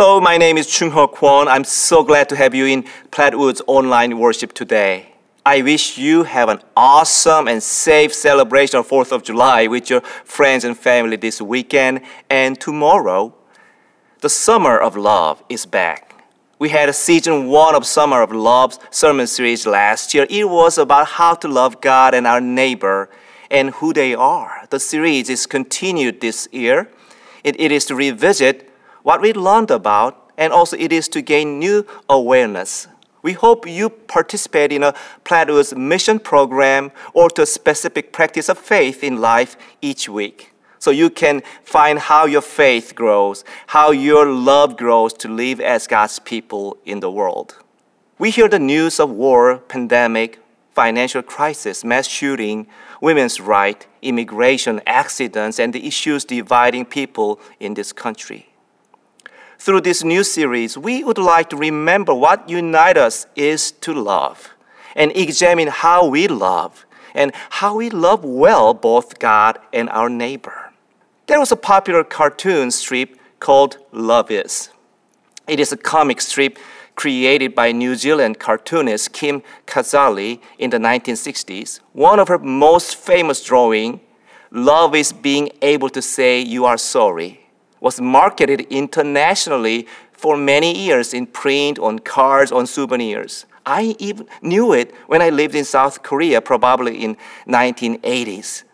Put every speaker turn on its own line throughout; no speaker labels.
Hello, my name is Chung Ho Kwon. I'm so glad to have you in Plattwood's online worship today. I wish you have an awesome and safe celebration of 4th of July with your friends and family this weekend and tomorrow. The Summer of Love is back. We had a season one of Summer of Love sermon series last year. It was about how to love God and our neighbor and who they are. The series is continued this year. it, it is to revisit what we learned about, and also it is to gain new awareness. We hope you participate in a Plattwood's mission program or to a specific practice of faith in life each week. So you can find how your faith grows, how your love grows to live as God's people in the world. We hear the news of war, pandemic, financial crisis, mass shooting, women's rights, immigration, accidents, and the issues dividing people in this country. Through this new series, we would like to remember what unites us is to love and examine how we love and how we love well both God and our neighbor. There was a popular cartoon strip called Love Is. It is a comic strip created by New Zealand cartoonist Kim Casali in the 1960s. One of her most famous drawing, Love is being able to say you are sorry was marketed internationally for many years in print, on cards, on souvenirs. I even knew it when I lived in South Korea, probably in 1980s.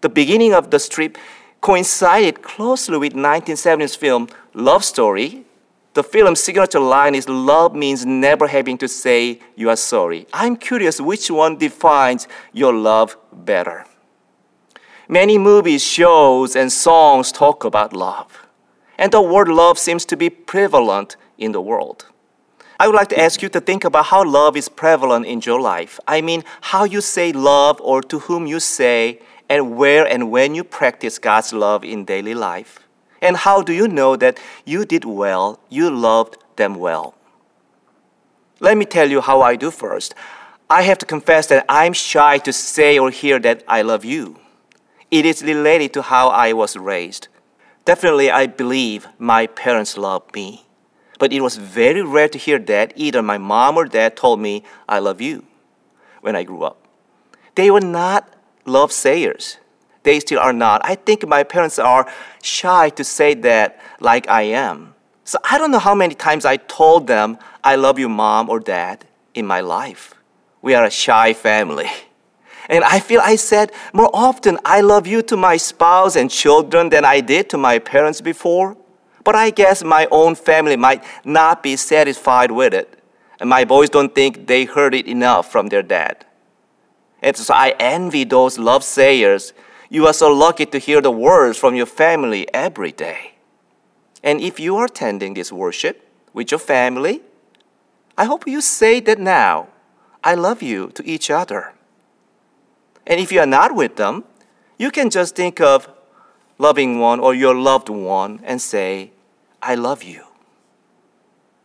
The beginning of the strip coincided closely with 1970s film Love Story. The film's signature line is love means never having to say you are sorry. I'm curious which one defines your love better. Many movies, shows, and songs talk about love and the word love seems to be prevalent in the world. I would like to ask you to think about how love is prevalent in your life. I mean, how you say love or to whom you say, and where and when you practice God's love in daily life. And how do you know that you did well, you loved them well? Let me tell you how I do first. I have to confess that I'm shy to say or hear that I love you. It is related to how I was raised. Definitely, I believe my parents loved me. But it was very rare to hear that either my mom or dad told me, I love you, when I grew up. They were not love sayers. They still are not. I think my parents are shy to say that like I am. So I don't know how many times I told them, I love you, mom or dad, in my life. We are a shy family. And I feel I said more often, I love you to my spouse and children than I did to my parents before. But I guess my own family might not be satisfied with it. And my boys don't think they heard it enough from their dad. And so I envy those love sayers. You are so lucky to hear the words from your family every day. And if you are attending this worship with your family, I hope you say that now. I love you to each other. And if you are not with them, you can just think of loving one or your loved one and say, I love you.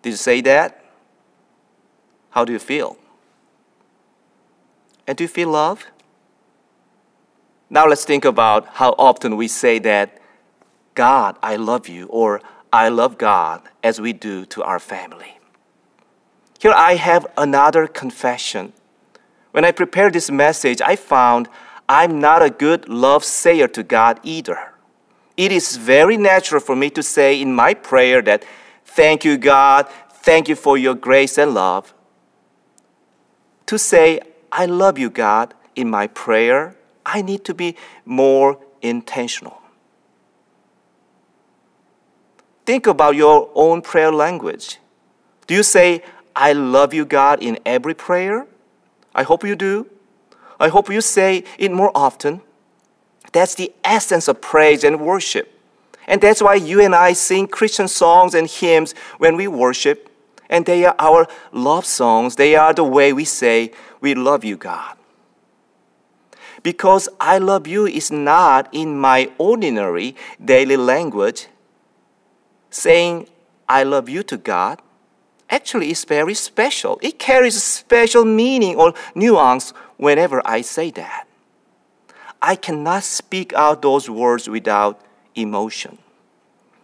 Did you say that? How do you feel? And do you feel love? Now let's think about how often we say that, God, I love you, or I love God, as we do to our family. Here I have another confession when I prepared this message, I found I'm not a good love sayer to God either. It is very natural for me to say in my prayer that, Thank you, God, thank you for your grace and love. To say, I love you, God, in my prayer, I need to be more intentional. Think about your own prayer language. Do you say, I love you, God, in every prayer? I hope you do. I hope you say it more often. That's the essence of praise and worship. And that's why you and I sing Christian songs and hymns when we worship. And they are our love songs. They are the way we say, We love you, God. Because I love you is not in my ordinary daily language. Saying, I love you to God actually is very special. It carries a special meaning or nuance whenever I say that. I cannot speak out those words without emotion.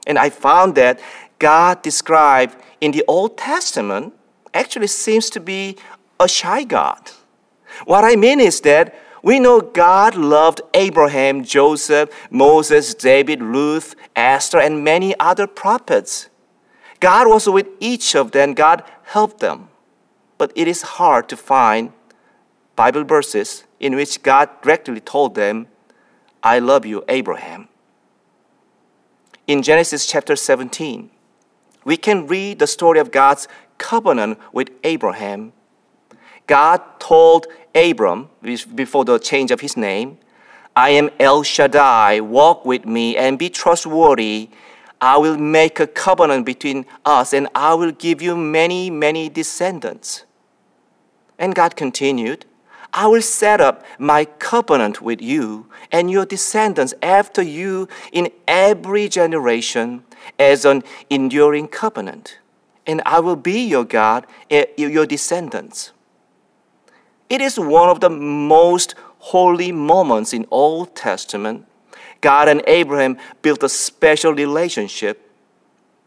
And I found that God described in the Old Testament actually seems to be a shy God. What I mean is that we know God loved Abraham, Joseph, Moses, David, Ruth, Esther, and many other prophets. God was with each of them, God helped them. But it is hard to find Bible verses in which God directly told them, I love you, Abraham. In Genesis chapter 17, we can read the story of God's covenant with Abraham. God told Abram, before the change of his name, I am El Shaddai, walk with me and be trustworthy. I will make a covenant between us and I will give you many, many descendants. And God continued, I will set up my covenant with you and your descendants after you in every generation as an enduring covenant. And I will be your God, eh, your descendants. It is one of the most holy moments in Old Testament. God and Abraham built a special relationship.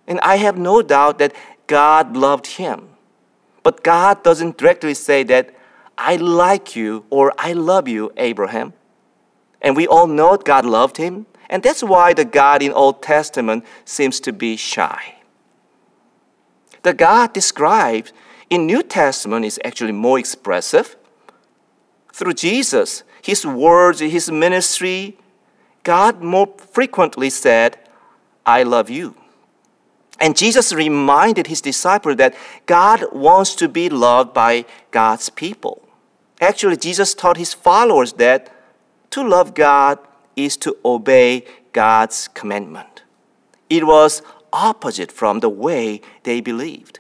And I have no doubt that God loved him. But God doesn't directly say that I like you or I love you, Abraham. And we all know God loved him, and that's why the God in Old Testament seems to be shy. The God described in New Testament is actually more expressive. Through Jesus, his words, his ministry, God more frequently said, I love you. And Jesus reminded his disciples that God wants to be loved by God's people. Actually, Jesus taught his followers that to love God is to obey God's commandment. It was opposite from the way they believed.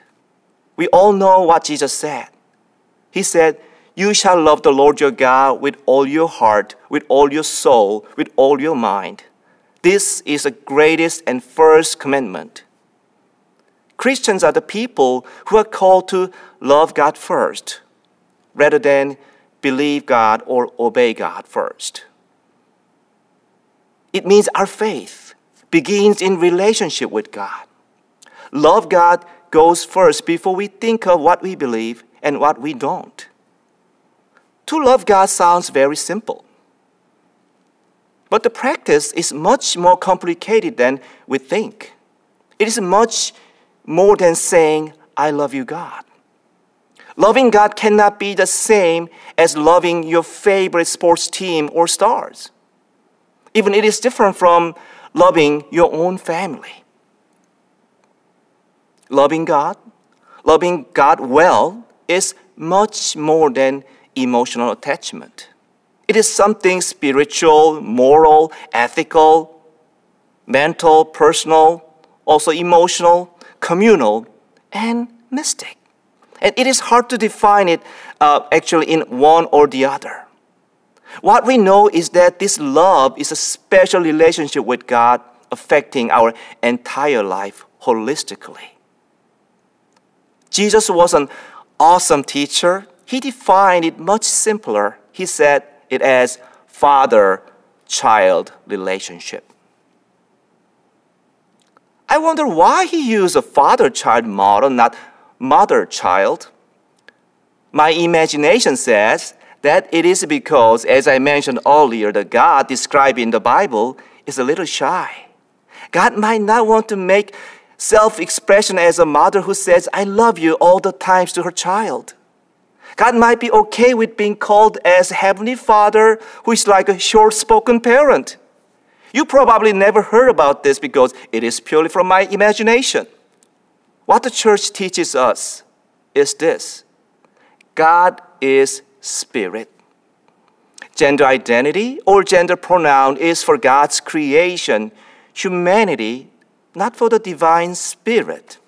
We all know what Jesus said. He said, You shall love the Lord your God with all your heart, with all your soul, with all your mind. This is the greatest and first commandment. Christians are the people who are called to love God first rather than believe God or obey God first. It means our faith begins in relationship with God. Love God goes first before we think of what we believe and what we don't. To love God sounds very simple. But the practice is much more complicated than we think. It is much more than saying, I love you, God. Loving God cannot be the same as loving your favorite sports team or stars. Even it is different from loving your own family. Loving God, loving God well, is much more than emotional attachment. It is something spiritual, moral, ethical, mental, personal, also emotional, communal, and mystic. And it is hard to define it uh, actually in one or the other. What we know is that this love is a special relationship with God affecting our entire life holistically. Jesus was an awesome teacher. He defined it much simpler. He said it as father child relationship. I wonder why he used a father child model, not mother child. My imagination says that it is because, as I mentioned earlier, the God described in the Bible is a little shy. God might not want to make self expression as a mother who says, I love you all the times to her child. God might be okay with being called as Heavenly Father, who is like a short spoken parent. You probably never heard about this because it is purely from my imagination. What the church teaches us is this God is spirit. Gender identity or gender pronoun is for God's creation, humanity, not for the divine spirit.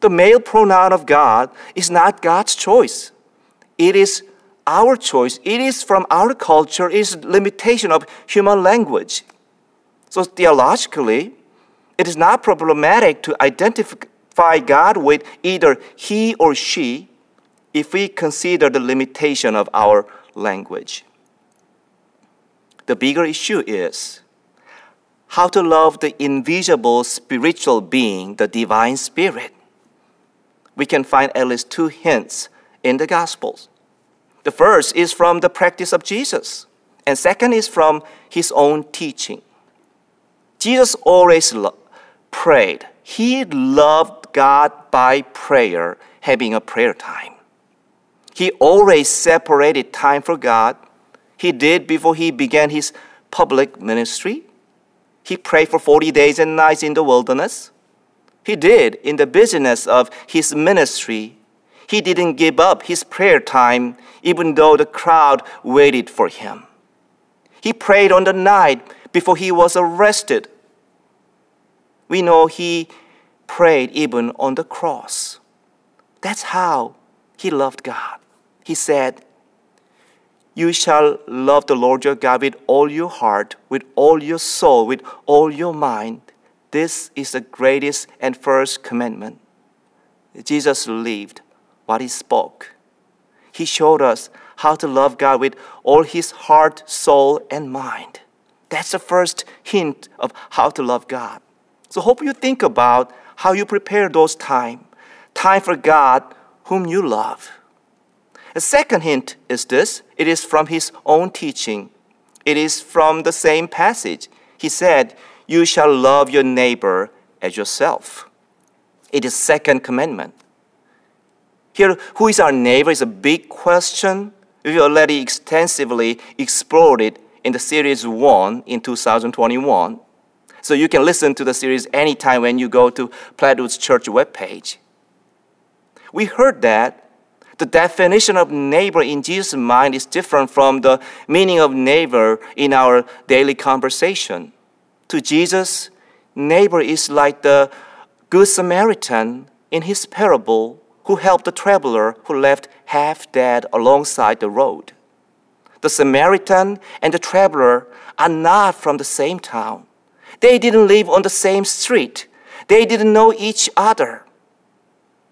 The male pronoun of God is not God's choice. It is our choice. It is from our culture, it is limitation of human language. So theologically, it is not problematic to identify God with either he or she if we consider the limitation of our language. The bigger issue is how to love the invisible spiritual being, the divine spirit. We can find at least two hints in the Gospels. The first is from the practice of Jesus, and second is from his own teaching. Jesus always lo- prayed. He loved God by prayer, having a prayer time. He always separated time for God. He did before he began his public ministry. He prayed for 40 days and nights in the wilderness. He did in the business of his ministry. He didn't give up his prayer time even though the crowd waited for him. He prayed on the night before he was arrested. We know he prayed even on the cross. That's how he loved God. He said, You shall love the Lord your God with all your heart, with all your soul, with all your mind. This is the greatest and first commandment. Jesus lived what he spoke. He showed us how to love God with all his heart, soul, and mind. That's the first hint of how to love God. So hope you think about how you prepare those time, time for God whom you love. The second hint is this it is from his own teaching. It is from the same passage. He said, You shall love your neighbor as yourself. It is second commandment. Here, who is our neighbor is a big question. We already extensively explored it in the series 1 in 2021. So you can listen to the series anytime when you go to Plattwoods Church webpage. We heard that the definition of neighbor in Jesus' mind is different from the meaning of neighbor in our daily conversation. To Jesus, neighbor is like the Good Samaritan in his parable who helped the traveler who left half dead alongside the road. The Samaritan and the traveler are not from the same town. They didn't live on the same street. They didn't know each other.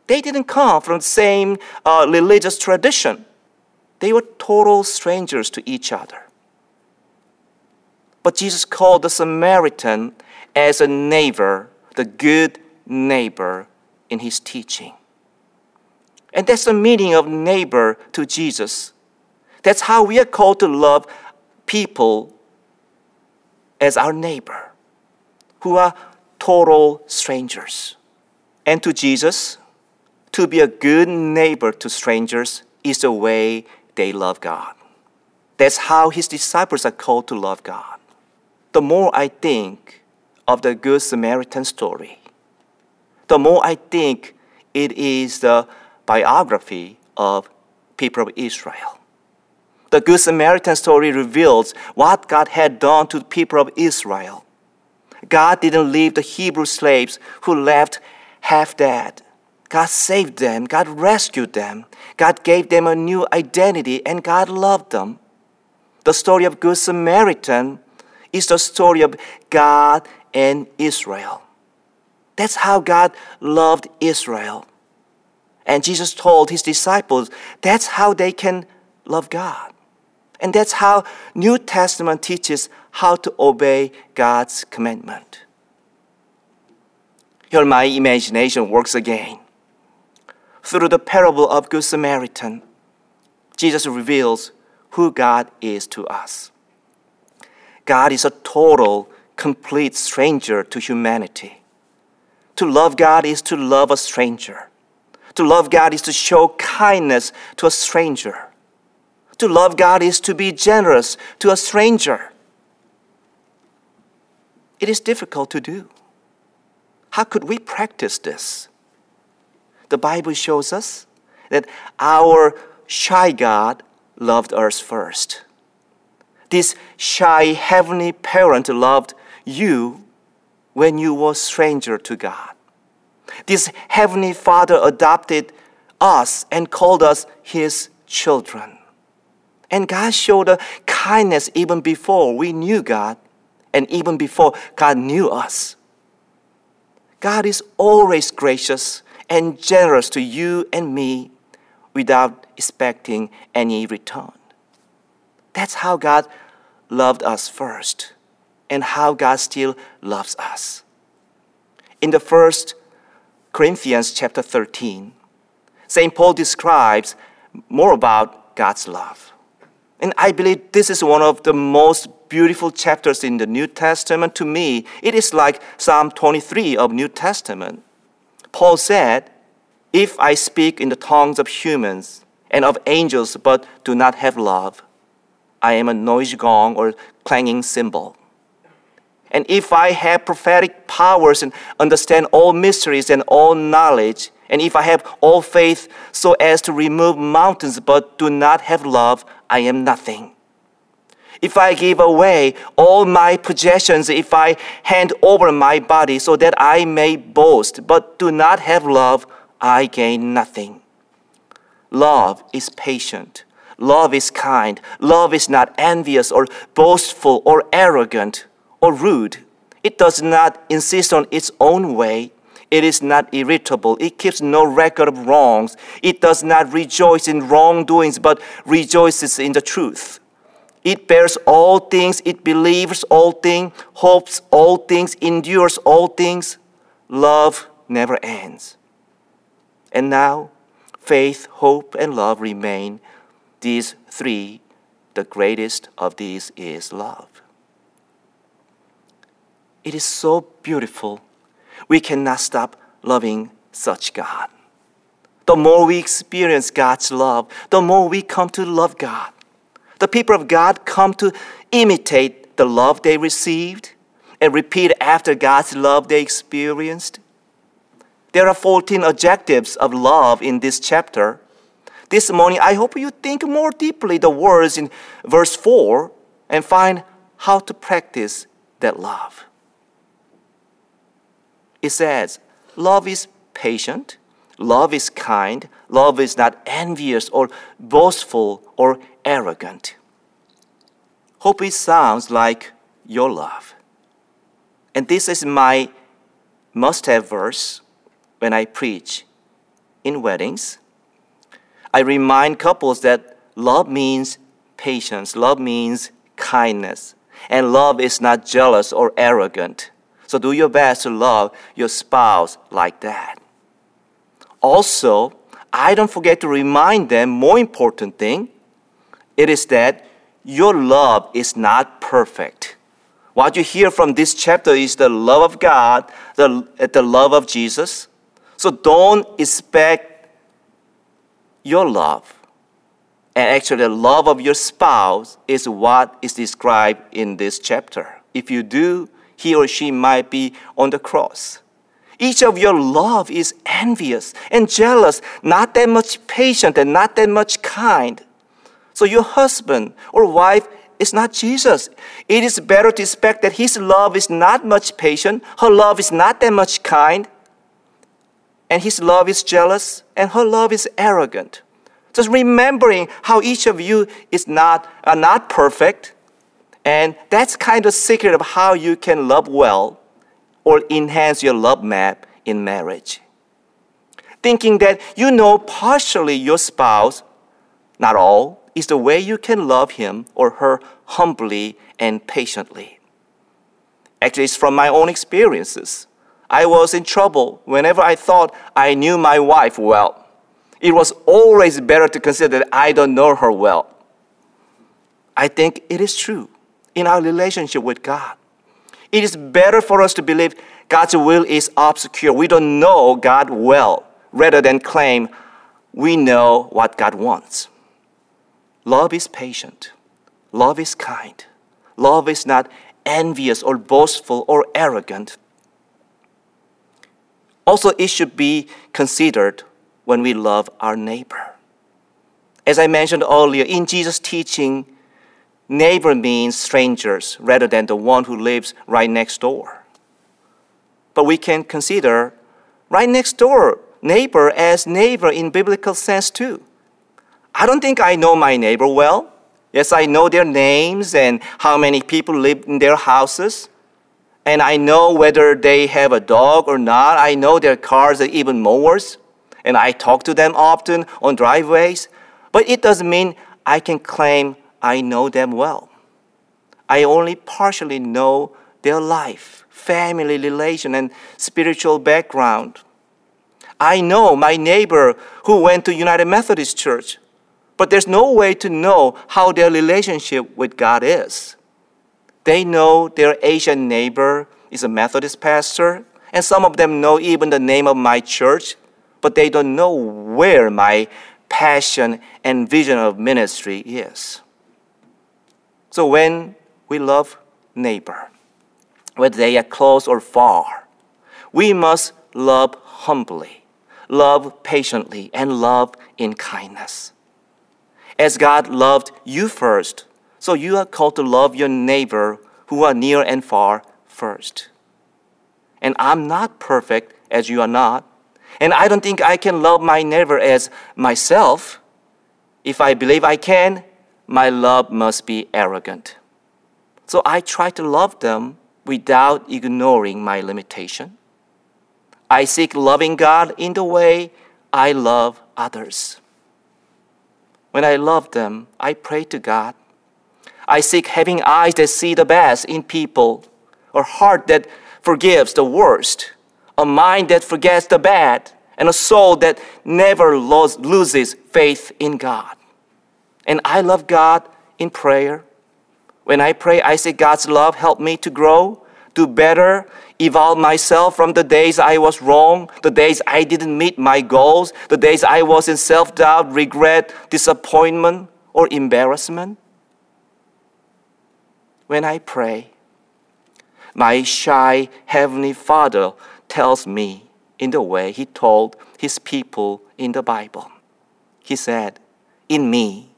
They didn't come from the same uh, religious tradition. They were total strangers to each other. But Jesus called the Samaritan as a neighbor, the good neighbor, in his teaching. And that's the meaning of neighbor to Jesus. That's how we are called to love people as our neighbor who are total strangers. And to Jesus, to be a good neighbor to strangers is the way they love God. That's how his disciples are called to love God. The more I think of the Good Samaritan story, the more I think it is the biography of people of Israel. The Good Samaritan story reveals what God had done to the people of Israel God didn't leave the Hebrew slaves who left half dead. God saved them, God rescued them, God gave them a new identity, and God loved them. The story of Good Samaritan is the story of God and Israel. That's how God loved Israel. And Jesus told his disciples that's how they can love God. And that's how New Testament teaches how to obey God's commandment. Here my imagination works again. Through the parable of Good Samaritan, Jesus reveals who God is to us. God is a total, complete stranger to humanity. To love God is to love a stranger. To love God is to show kindness to a stranger. To love God is to be generous to a stranger. It is difficult to do. How could we practice this? The Bible shows us that our shy God loved us first. This shy heavenly parent loved you when you were stranger to God. This heavenly Father adopted us and called us his children. And God showed kindness even before we knew God and even before God knew us. God is always gracious and generous to you and me without expecting any return. That's how God loved us first. and how God still loves us. In the first Corinthians chapter 13, St. Paul describes more about God's love. And I believe this is one of the most beautiful chapters in the New Testament. To me, it is like Psalm 23 of New Testament. Paul said, If I speak in the tongues of humans and of angels but do not have love, I am a noisy gong or clanging cymbal. And if I have prophetic powers and understand all mysteries and all knowledge, and if I have all faith so as to remove mountains but do not have love, I am nothing. If I give away all my possessions, if I hand over my body so that I may boast but do not have love, I gain nothing. Love is patient. Love is kind. Love is not envious or boastful or arrogant or rude. It does not insist on its own way. It is not irritable. It keeps no record of wrongs. It does not rejoice in wrongdoings, but rejoices in the truth. It bears all things, it believes all things, hopes all things, endures all things. Love never ends. And now, faith, hope, and love remain. These three, the greatest of these is love. It is so beautiful. We cannot stop loving such God. The more we experience God's love, the more we come to love God. The people of God come to imitate the love they received and repeat after God's love they experienced. There are 14 objectives of love in this chapter. This morning, I hope you think more deeply the words in verse 4 and find how to practice that love. It says, Love is patient, love is kind, love is not envious or boastful or arrogant. Hope it sounds like your love. And this is my must have verse when I preach in weddings. I remind couples that love means patience, love means kindness, and love is not jealous or arrogant. So do your best to love your spouse like that. Also, I don't forget to remind them more important thing. It is that your love is not perfect. What you hear from this chapter is the love of God, the, the love of Jesus. So don't expect your love. And actually, the love of your spouse is what is described in this chapter. If you do, he or she might be on the cross. Each of your love is envious and jealous, not that much patient and not that much kind. So your husband or wife is not Jesus. It is better to expect that his love is not much patient, her love is not that much kind, and his love is jealous, and her love is arrogant. Just remembering how each of you is not, are not perfect, and that's kind of secret of how you can love well or enhance your love map in marriage. Thinking that you know partially your spouse, not all, is the way you can love him or her humbly and patiently. Actually, it's from my own experiences. I was in trouble whenever I thought I knew my wife well. It was always better to consider that I don't know her well. I think it is true in our relationship with God. It is better for us to believe God's will is obscure. We don't know God well, rather than claim we know what God wants. Love is patient. Love is kind. Love is not envious or boastful or arrogant. Also, it should be considered when we love our neighbor. As I mentioned earlier, in Jesus' teaching, Neighbor means strangers rather than the one who lives right next door. But we can consider right next door neighbor as neighbor in biblical sense too. I don't think I know my neighbor well. Yes, I know their names and how many people live in their houses. And I know whether they have a dog or not. I know their cars and even mowers. And I talk to them often on driveways. But it doesn't mean I can claim I know them well. I only partially know their life, family relation, and spiritual background. I know my neighbor who went to United Methodist Church, but there's no way to know how their relationship with God is. They know their Asian neighbor is a Methodist pastor, and some of them know even the name of my church, but they don't know where my passion and vision of ministry is. So when we love neighbor, whether they are close or far, we must love humbly, love patiently, and love in kindness. As God loved you first, so you are called to love your neighbor who are near and far first. And I'm not perfect as you are not. And I don't think I can love my neighbor as myself. If I believe I can, my love must be arrogant. So I try to love them without ignoring my limitation. I seek loving God in the way I love others. When I love them, I pray to God I seek having eyes that see the best in people, a heart that forgives the worst, a mind that forgets the bad, and a soul that never loses faith in God. And I love God in prayer. When I pray, I say, God's love help me to grow, do better, evolve myself from the days I was wrong, the days I didn't meet my goals, the days I was in self doubt, regret, disappointment, or embarrassment when I pray. My shy Heavenly Father tells me in the way He told His people in the Bible. He said, In me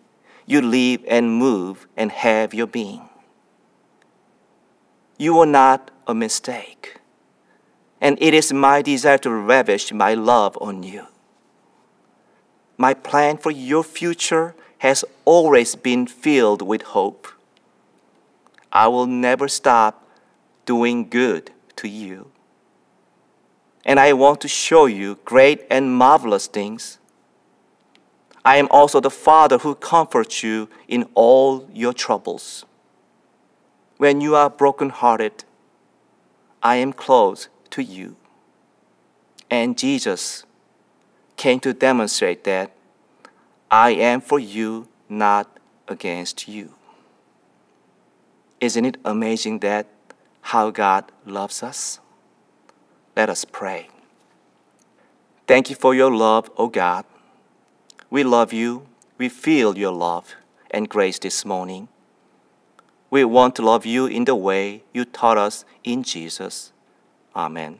you live and move and have your being. You are not a mistake, and it is my desire to lavish my love on you. My plan for your future has always been filled with hope I will never stop doing good to you. And I want to show you great and marvelous things. I am also the Father who comforts you in all your troubles. When you are brokenhearted, I am close to you. And Jesus came to demonstrate that I am for you, not against you. Isn't it amazing that how God loves us? Let us pray. Thank you for your love, O God. We love you. We feel your love and grace this morning. We want to love you in the way you taught us in Jesus. Amen.